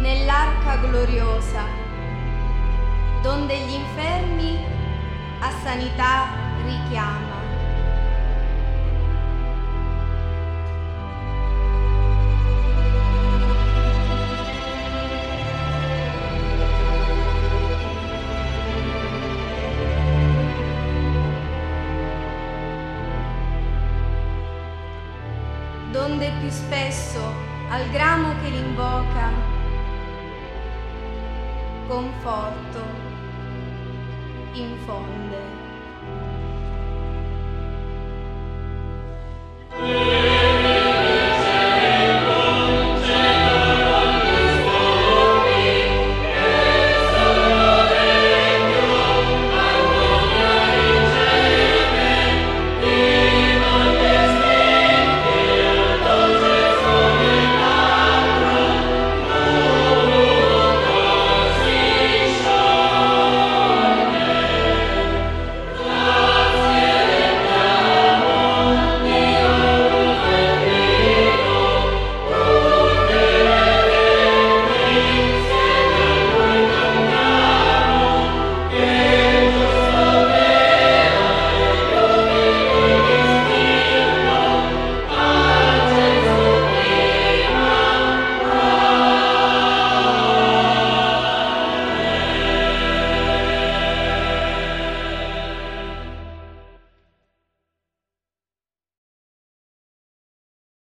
dell'arca gloriosa, donde gli infermi a sanità richiama. donde più spesso al gramo che l'invoca conforto infonde.